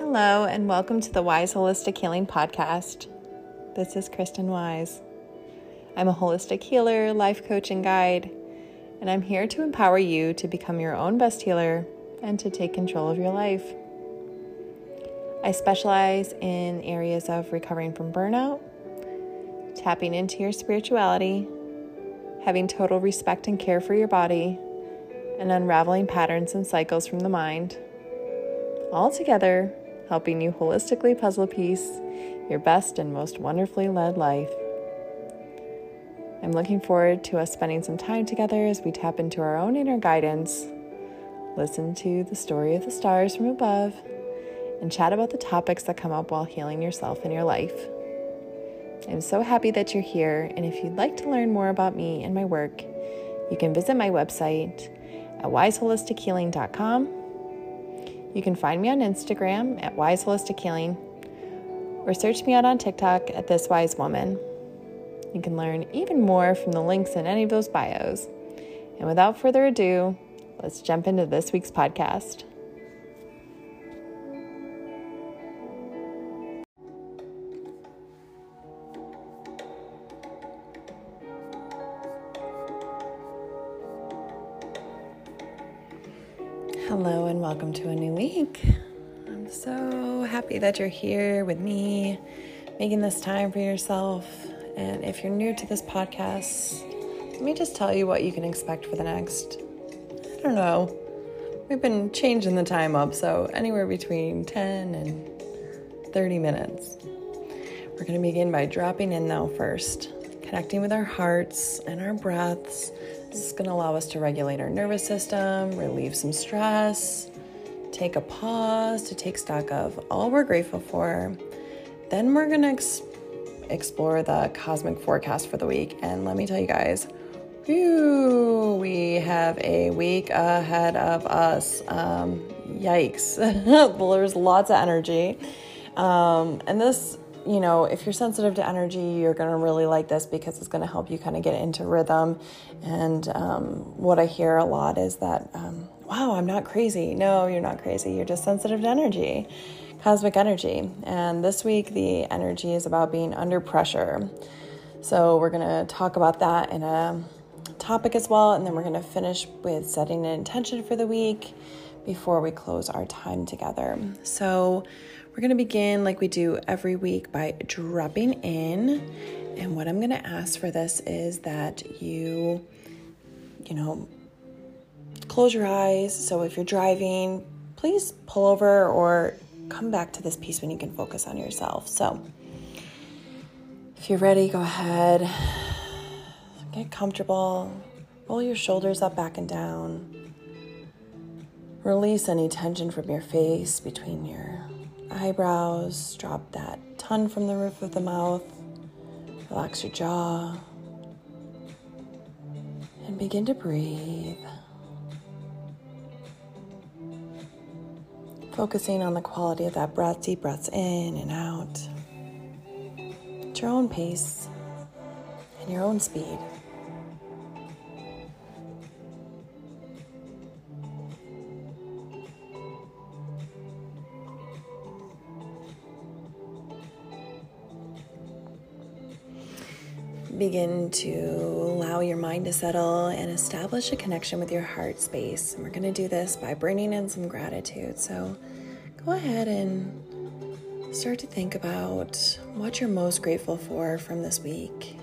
Hello, and welcome to the Wise Holistic Healing Podcast. This is Kristen Wise. I'm a holistic healer, life coach, and guide, and I'm here to empower you to become your own best healer and to take control of your life. I specialize in areas of recovering from burnout, tapping into your spirituality, having total respect and care for your body, and unraveling patterns and cycles from the mind. All together, helping you holistically puzzle piece your best and most wonderfully led life. I'm looking forward to us spending some time together as we tap into our own inner guidance, listen to the story of the stars from above, and chat about the topics that come up while healing yourself and your life. I'm so happy that you're here, and if you'd like to learn more about me and my work, you can visit my website at wiseholistichealing.com. You can find me on Instagram at Wise Holistic Healing or search me out on TikTok at This Wise Woman. You can learn even more from the links in any of those bios. And without further ado, let's jump into this week's podcast. Hello, and welcome to a new week. I'm so happy that you're here with me, making this time for yourself. And if you're new to this podcast, let me just tell you what you can expect for the next, I don't know, we've been changing the time up, so anywhere between 10 and 30 minutes. We're going to begin by dropping in now first, connecting with our hearts and our breaths this is going to allow us to regulate our nervous system, relieve some stress, take a pause to take stock of all we're grateful for. Then we're going to ex- explore the cosmic forecast for the week. And let me tell you guys, whew, we have a week ahead of us. Um, yikes. There's lots of energy. Um, and this you know, if you're sensitive to energy, you're going to really like this because it's going to help you kind of get into rhythm. And um, what I hear a lot is that, um, wow, I'm not crazy. No, you're not crazy. You're just sensitive to energy, cosmic energy. And this week, the energy is about being under pressure. So we're going to talk about that in a topic as well. And then we're going to finish with setting an intention for the week before we close our time together. So, we're going to begin like we do every week by dropping in. And what I'm going to ask for this is that you, you know, close your eyes. So if you're driving, please pull over or come back to this piece when you can focus on yourself. So if you're ready, go ahead, get comfortable, roll your shoulders up, back, and down. Release any tension from your face between your eyebrows, drop that tongue from the roof of the mouth, relax your jaw, and begin to breathe. Focusing on the quality of that breath, deep breaths in and out, at your own pace and your own speed. Begin to allow your mind to settle and establish a connection with your heart space. And we're going to do this by bringing in some gratitude. So go ahead and start to think about what you're most grateful for from this week.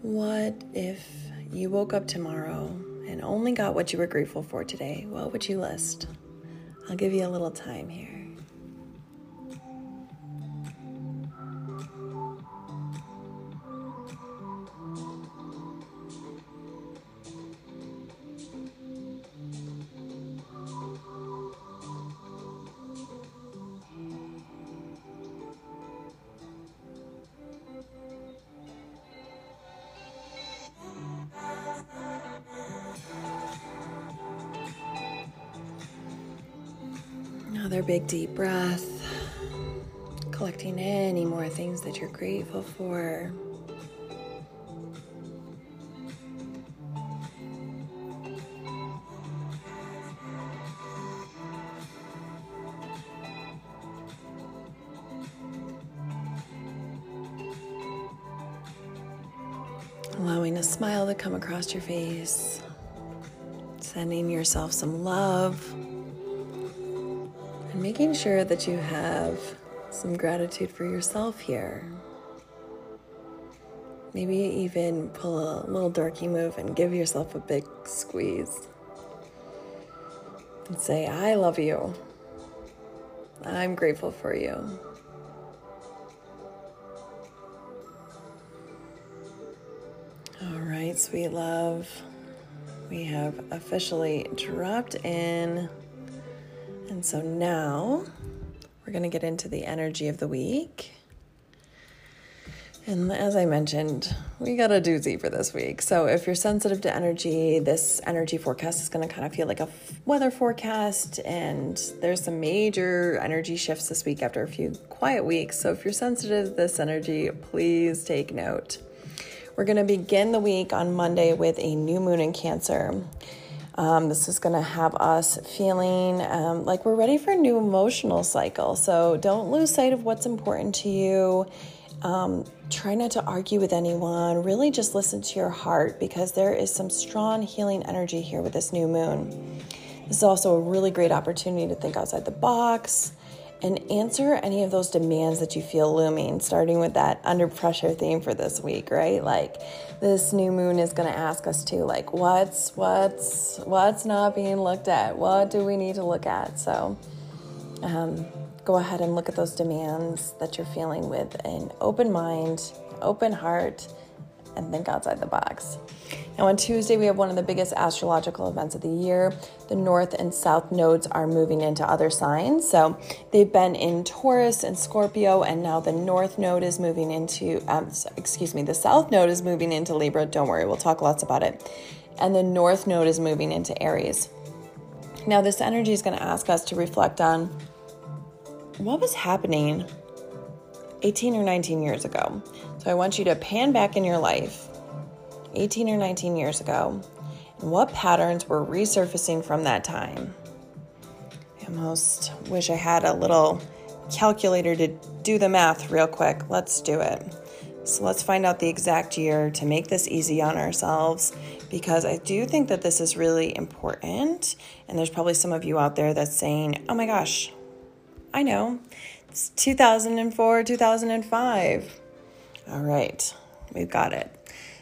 What if you woke up tomorrow and only got what you were grateful for today, what would you list? I'll give you a little time here. big deep breath, collecting any more things that you're grateful for. allowing a smile to come across your face, sending yourself some love making sure that you have some gratitude for yourself here. Maybe even pull a little dorky move and give yourself a big squeeze. And say, I love you. I'm grateful for you. All right, sweet love. We have officially dropped in. And so now we're going to get into the energy of the week. And as I mentioned, we got a doozy for this week. So if you're sensitive to energy, this energy forecast is going to kind of feel like a weather forecast. And there's some major energy shifts this week after a few quiet weeks. So if you're sensitive to this energy, please take note. We're going to begin the week on Monday with a new moon in Cancer. Um, this is going to have us feeling um, like we're ready for a new emotional cycle. So don't lose sight of what's important to you um, try not to argue with anyone. Really just listen to your heart because there is some strong healing energy here with this new moon. This is also a really great opportunity to think outside the box and answer any of those demands that you feel looming, starting with that under pressure theme for this week, right? Like this new moon is going to ask us to like what's what's what's not being looked at? What do we need to look at? So um go ahead and look at those demands that you're feeling with an open mind, open heart, and think outside the box. Now, on Tuesday, we have one of the biggest astrological events of the year. The North and South nodes are moving into other signs. So they've been in Taurus and Scorpio, and now the North node is moving into, um, excuse me, the South node is moving into Libra. Don't worry, we'll talk lots about it. And the North node is moving into Aries. Now, this energy is going to ask us to reflect on what was happening 18 or 19 years ago. So I want you to pan back in your life 18 or 19 years ago and what patterns were resurfacing from that time. I almost wish I had a little calculator to do the math real quick. Let's do it. So let's find out the exact year to make this easy on ourselves because I do think that this is really important. And there's probably some of you out there that's saying, oh my gosh, I know. It's 2004, 2005. All right, we've got it.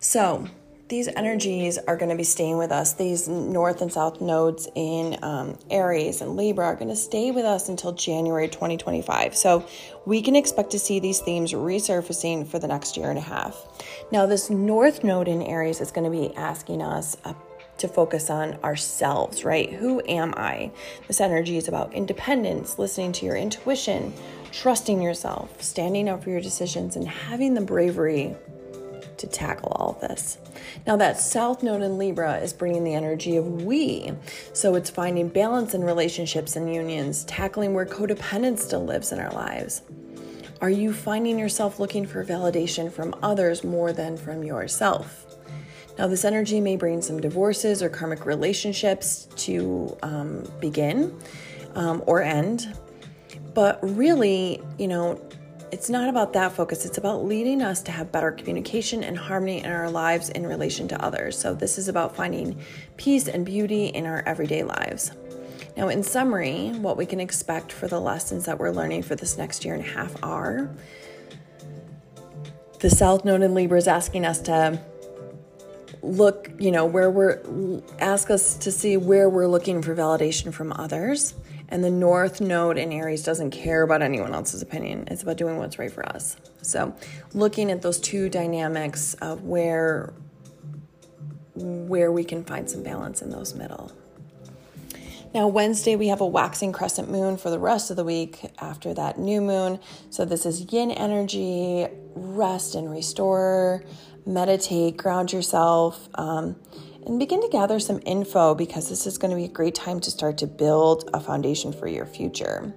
So, these energies are going to be staying with us. These north and south nodes in um, Aries and Libra are going to stay with us until January 2025. So we can expect to see these themes resurfacing for the next year and a half. Now, this north node in Aries is going to be asking us to focus on ourselves, right? Who am I? This energy is about independence, listening to your intuition, trusting yourself, standing up for your decisions, and having the bravery to tackle all of this. Now, that South Node in Libra is bringing the energy of we. So it's finding balance in relationships and unions, tackling where codependence still lives in our lives. Are you finding yourself looking for validation from others more than from yourself? Now, this energy may bring some divorces or karmic relationships to um, begin um, or end. But really, you know, it's not about that focus. It's about leading us to have better communication and harmony in our lives in relation to others. So, this is about finding peace and beauty in our everyday lives. Now, in summary, what we can expect for the lessons that we're learning for this next year and a half are the South Node in Libra is asking us to look, you know, where we're ask us to see where we're looking for validation from others. And the North Node in Aries doesn't care about anyone else's opinion. It's about doing what's right for us. So, looking at those two dynamics of where where we can find some balance in those middle. Now, Wednesday, we have a waxing crescent moon for the rest of the week after that new moon. So, this is yin energy, rest and restore meditate, ground yourself, um, and begin to gather some info because this is going to be a great time to start to build a foundation for your future.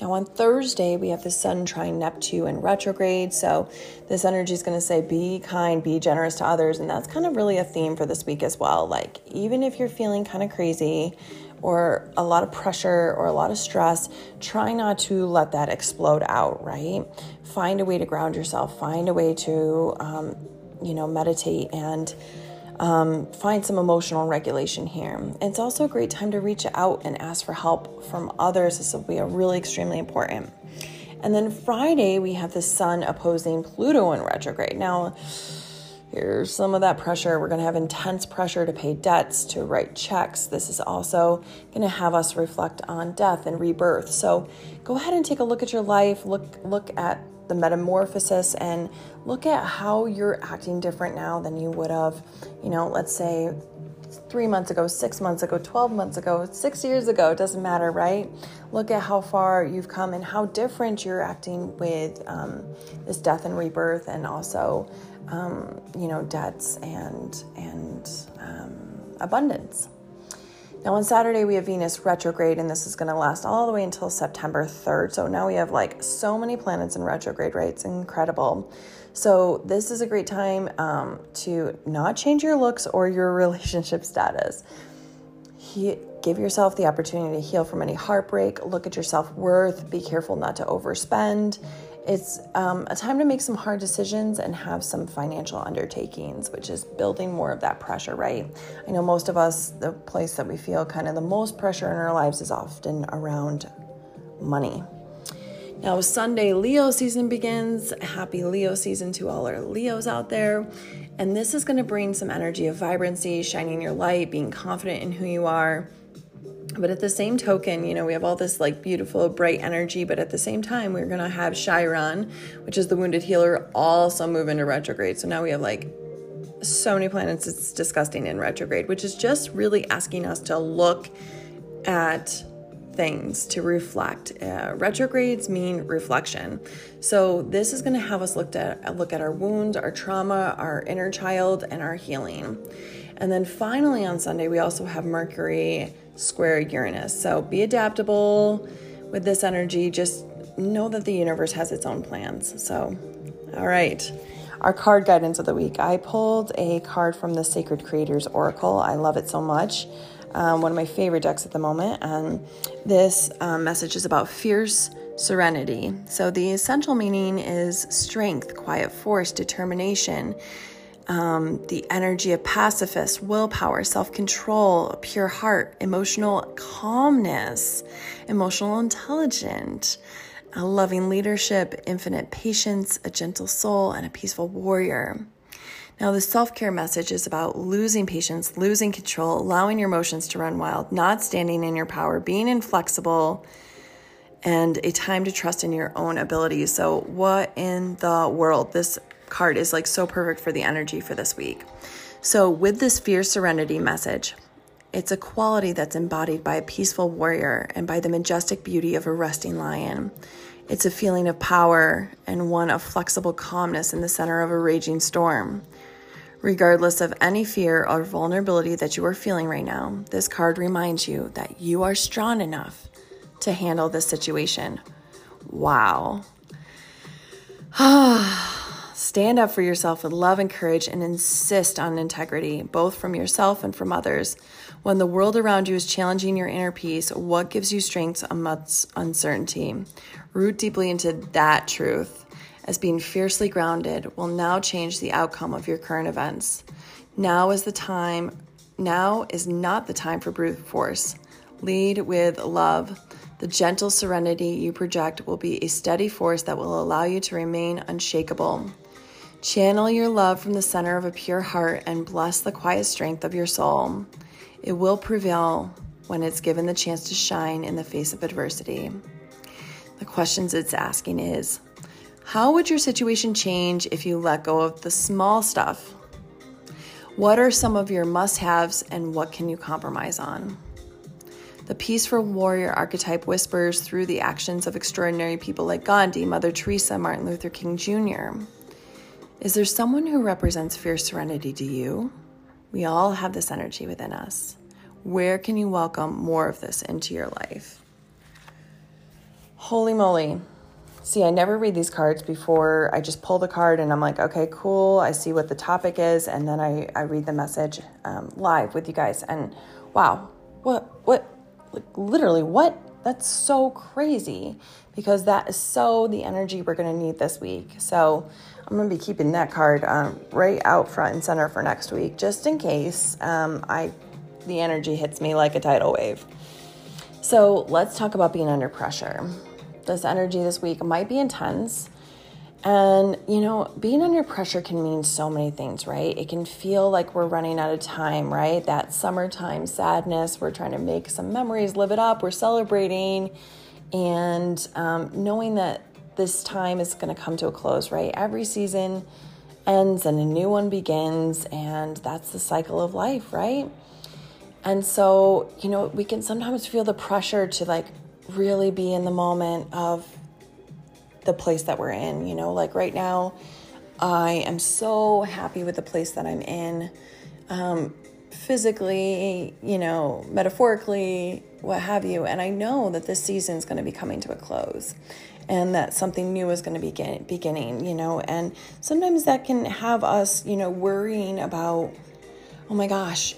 Now, on Thursday, we have the Sun trine Neptune in retrograde. So, this energy is going to say, be kind, be generous to others. And that's kind of really a theme for this week as well. Like, even if you're feeling kind of crazy or a lot of pressure or a lot of stress, try not to let that explode out, right? Find a way to ground yourself, find a way to um, you know, meditate and um, find some emotional regulation here. It's also a great time to reach out and ask for help from others. This will be really extremely important. And then Friday, we have the sun opposing Pluto in retrograde. Now, here's some of that pressure. We're going to have intense pressure to pay debts, to write checks. This is also going to have us reflect on death and rebirth. So go ahead and take a look at your life, look look at the metamorphosis and look at how you're acting different now than you would have, you know, let's say three months ago, six months ago, 12 months ago, six years ago, it doesn't matter, right? Look at how far you've come and how different you're acting with um, this death and rebirth and also, um, you know, debts and, and um, abundance. Now, on Saturday, we have Venus retrograde, and this is going to last all the way until September 3rd. So now we have like so many planets in retrograde, right? It's incredible. So, this is a great time um, to not change your looks or your relationship status. He, give yourself the opportunity to heal from any heartbreak, look at your self worth, be careful not to overspend, it's um, a time to make some hard decisions and have some financial undertakings, which is building more of that pressure, right? I know most of us, the place that we feel kind of the most pressure in our lives is often around money. Now, Sunday, Leo season begins. Happy Leo season to all our Leos out there. And this is going to bring some energy of vibrancy, shining your light, being confident in who you are but at the same token, you know, we have all this like beautiful, bright energy, but at the same time, we're to have Chiron, which is the wounded healer, also move into retrograde. So now we have like so many planets, it's disgusting in retrograde, which is just really asking us to look at things to reflect. Uh, retrogrades mean reflection. So this is going to have us look at look at our wounds, our trauma, our inner child, and our healing. And then finally on Sunday, we also have Mercury square Uranus. So be adaptable with this energy. Just know that the universe has its own plans. So, all right. Our card guidance of the week. I pulled a card from the Sacred Creators Oracle. I love it so much. Um, one of my favorite decks at the moment. And this um, message is about fierce serenity. So, the essential meaning is strength, quiet force, determination um, the energy of pacifist, willpower, self control, a pure heart, emotional calmness, emotional intelligence, a loving leadership, infinite patience, a gentle soul, and a peaceful warrior. Now, the self care message is about losing patience, losing control, allowing your emotions to run wild, not standing in your power, being inflexible, and a time to trust in your own abilities. So, what in the world? This card is like so perfect for the energy for this week. So, with this fierce serenity message, it's a quality that's embodied by a peaceful warrior and by the majestic beauty of a resting lion. It's a feeling of power and one of flexible calmness in the center of a raging storm. Regardless of any fear or vulnerability that you are feeling right now, this card reminds you that you are strong enough to handle this situation. Wow. Ah. Stand up for yourself with love and courage and insist on integrity, both from yourself and from others. When the world around you is challenging your inner peace, what gives you strength amidst uncertainty? Root deeply into that truth, as being fiercely grounded will now change the outcome of your current events. Now is the time, now is not the time for brute force. Lead with love. The gentle serenity you project will be a steady force that will allow you to remain unshakable. Channel your love from the center of a pure heart and bless the quiet strength of your soul. It will prevail when it's given the chance to shine in the face of adversity. The questions it's asking is How would your situation change if you let go of the small stuff? What are some of your must haves and what can you compromise on? The peaceful warrior archetype whispers through the actions of extraordinary people like Gandhi, Mother Teresa, Martin Luther King Jr. Is there someone who represents fierce serenity to you? We all have this energy within us. Where can you welcome more of this into your life? Holy moly. See, I never read these cards before. I just pull the card and I'm like, okay, cool. I see what the topic is. And then I, I read the message um, live with you guys. And wow, what, what, like literally, what That's so crazy because that is so the energy we're going to need this week. So I'm going to be keeping that card um, right out front and center for next week, just in case um, I the energy hits me like a tidal wave. So let's talk about being under pressure. This energy this week might be intense. And, you know, being under pressure can mean so many things, right? It can feel like we're running out of time, right? That summertime sadness, we're trying to make some memories, live it up, we're celebrating, and um, knowing that this time is going to come to a close, right? Every season ends and a new one begins, and that's the cycle of life, right? And so, you know, we can sometimes feel the pressure to like really be in the moment of the place that we're in. You know, like right now, I am so happy with the place that I'm in. Um, physically, you know, metaphorically, what have you. And I know that this season is going to be coming to a close and that something new is going to be begin, beginning, you know. And sometimes that can have us, you know, worrying about, oh my gosh,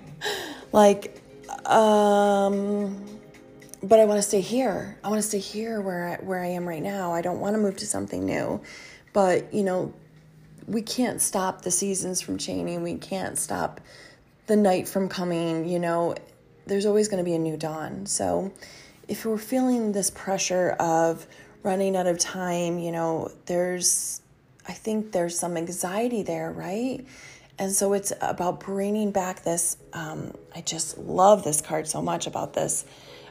like, um, but I want to stay here. I want to stay here where I, where I am right now. I don't want to move to something new. But, you know, we can't stop the seasons from changing. We can't stop the night from coming, you know. There's always going to be a new dawn. So, if we're feeling this pressure of running out of time, you know, there's I think there's some anxiety there, right? And so it's about bringing back this. Um, I just love this card so much about this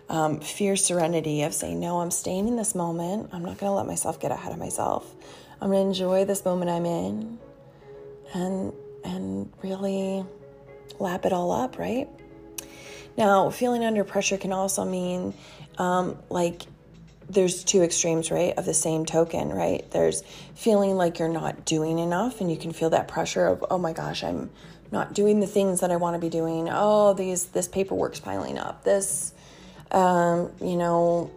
um, fierce serenity of saying, No, I'm staying in this moment. I'm not going to let myself get ahead of myself. I'm going to enjoy this moment I'm in and, and really lap it all up, right? Now, feeling under pressure can also mean um, like there's two extremes, right, of the same token, right? There's feeling like you're not doing enough, and you can feel that pressure of, oh my gosh, I'm not doing the things that I want to be doing. Oh, these this paperwork's piling up. This um, you know,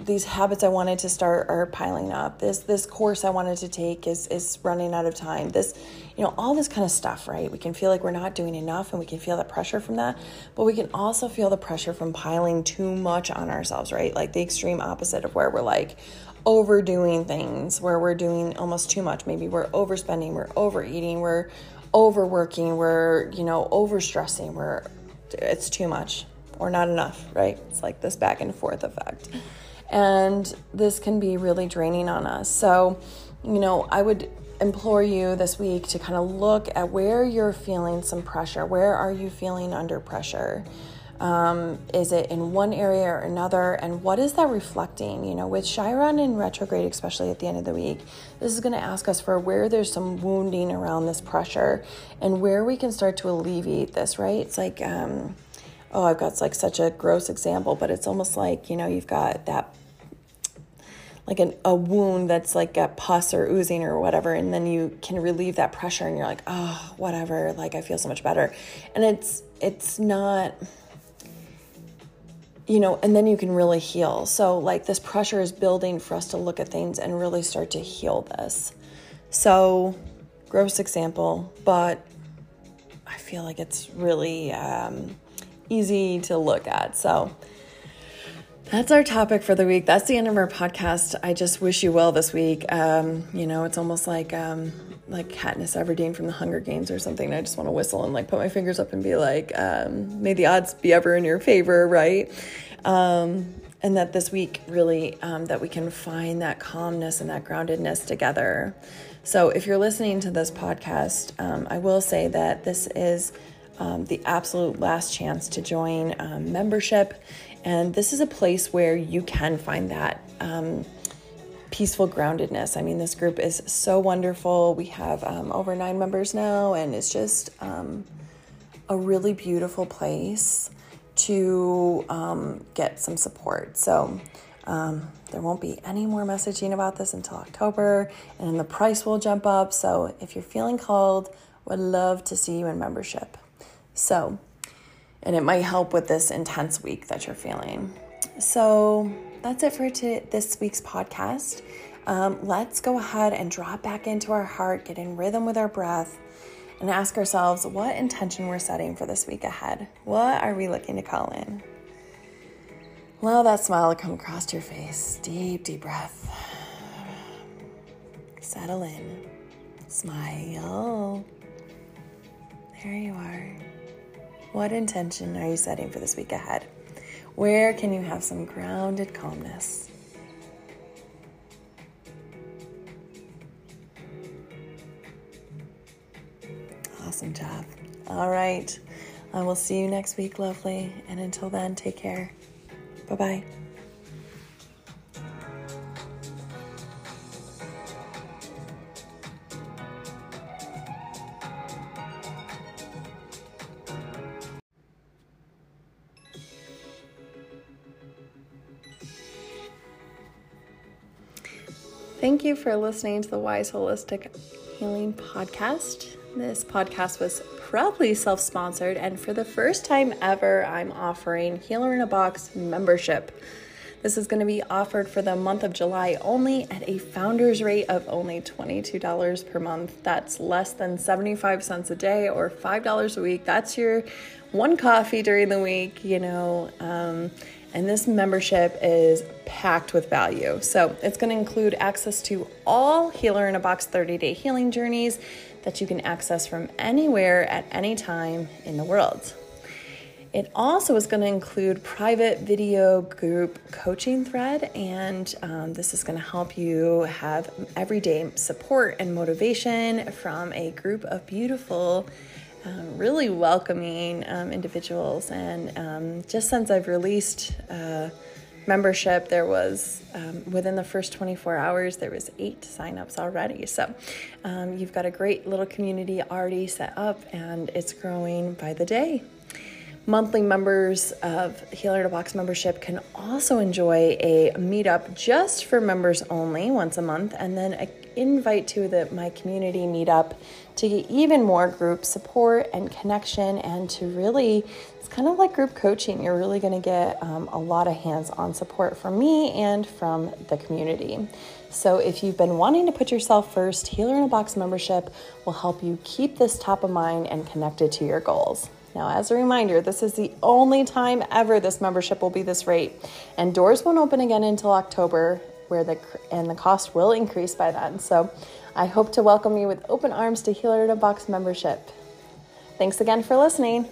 these habits I wanted to start are piling up. This this course I wanted to take is is running out of time. This, you know, all this kind of stuff, right? We can feel like we're not doing enough and we can feel that pressure from that, but we can also feel the pressure from piling too much on ourselves, right? Like the extreme opposite of where we're like overdoing things, where we're doing almost too much. Maybe we're overspending, we're overeating, we're overworking, we're, you know, overstressing, we're it's too much or not enough, right? It's like this back and forth effect. And this can be really draining on us. So, you know, I would implore you this week to kind of look at where you're feeling some pressure. Where are you feeling under pressure? Um, is it in one area or another? And what is that reflecting? You know, with Chiron in retrograde, especially at the end of the week, this is going to ask us for where there's some wounding around this pressure and where we can start to alleviate this, right? It's like, um, oh, I've got like such a gross example, but it's almost like, you know, you've got that like an, a wound that's like a pus or oozing or whatever, and then you can relieve that pressure and you're like, oh, whatever, like I feel so much better. And it's it's not you know, and then you can really heal. So like this pressure is building for us to look at things and really start to heal this. So gross example, but I feel like it's really um, easy to look at. So that's our topic for the week. That's the end of our podcast. I just wish you well this week. Um, you know, it's almost like um, like Katniss Everdeen from the Hunger Games or something. I just want to whistle and like put my fingers up and be like, um, may the odds be ever in your favor, right? Um, and that this week really um, that we can find that calmness and that groundedness together. So if you're listening to this podcast, um, I will say that this is um, the absolute last chance to join um, membership. And this is a place where you can find that um, peaceful groundedness. I mean, this group is so wonderful. We have um, over nine members now, and it's just um, a really beautiful place to um, get some support. So, there won't be any more messaging about this until October, and the price will jump up. So, if you're feeling called, would love to see you in membership. So, and it might help with this intense week that you're feeling. So, that's it for to, this week's podcast. Um, let's go ahead and drop back into our heart, get in rhythm with our breath, and ask ourselves what intention we're setting for this week ahead. What are we looking to call in? Allow that smile to come across your face. Deep, deep breath. Settle in. Smile. There you are. What intention are you setting for this week ahead? Where can you have some grounded calmness? Awesome job. All right. I will see you next week, lovely. And until then, take care. Bye bye. Thank you for listening to the Wise Holistic Healing Podcast. This podcast was proudly self sponsored, and for the first time ever, I'm offering Healer in a Box membership. This is going to be offered for the month of July only at a founder's rate of only $22 per month. That's less than 75 cents a day or $5 a week. That's your one coffee during the week, you know. Um, and this membership is packed with value. So it's going to include access to all Healer in a Box 30 day healing journeys that you can access from anywhere at any time in the world. It also is going to include private video group coaching thread, and um, this is going to help you have everyday support and motivation from a group of beautiful um, really welcoming um, individuals. And um, just since I've released uh, membership, there was um, within the first 24 hours there was eight signups already. So um, you've got a great little community already set up, and it's growing by the day. Monthly members of Healer in a Box membership can also enjoy a meetup just for members only once a month, and then an invite to the my community meetup to get even more group support and connection, and to really it's kind of like group coaching. You're really going to get um, a lot of hands-on support from me and from the community. So, if you've been wanting to put yourself first, Healer in a Box membership will help you keep this top of mind and connected to your goals. Now, as a reminder, this is the only time ever this membership will be this rate, and doors won't open again until October, where the and the cost will increase by then. So, I hope to welcome you with open arms to Healer in a Box membership. Thanks again for listening.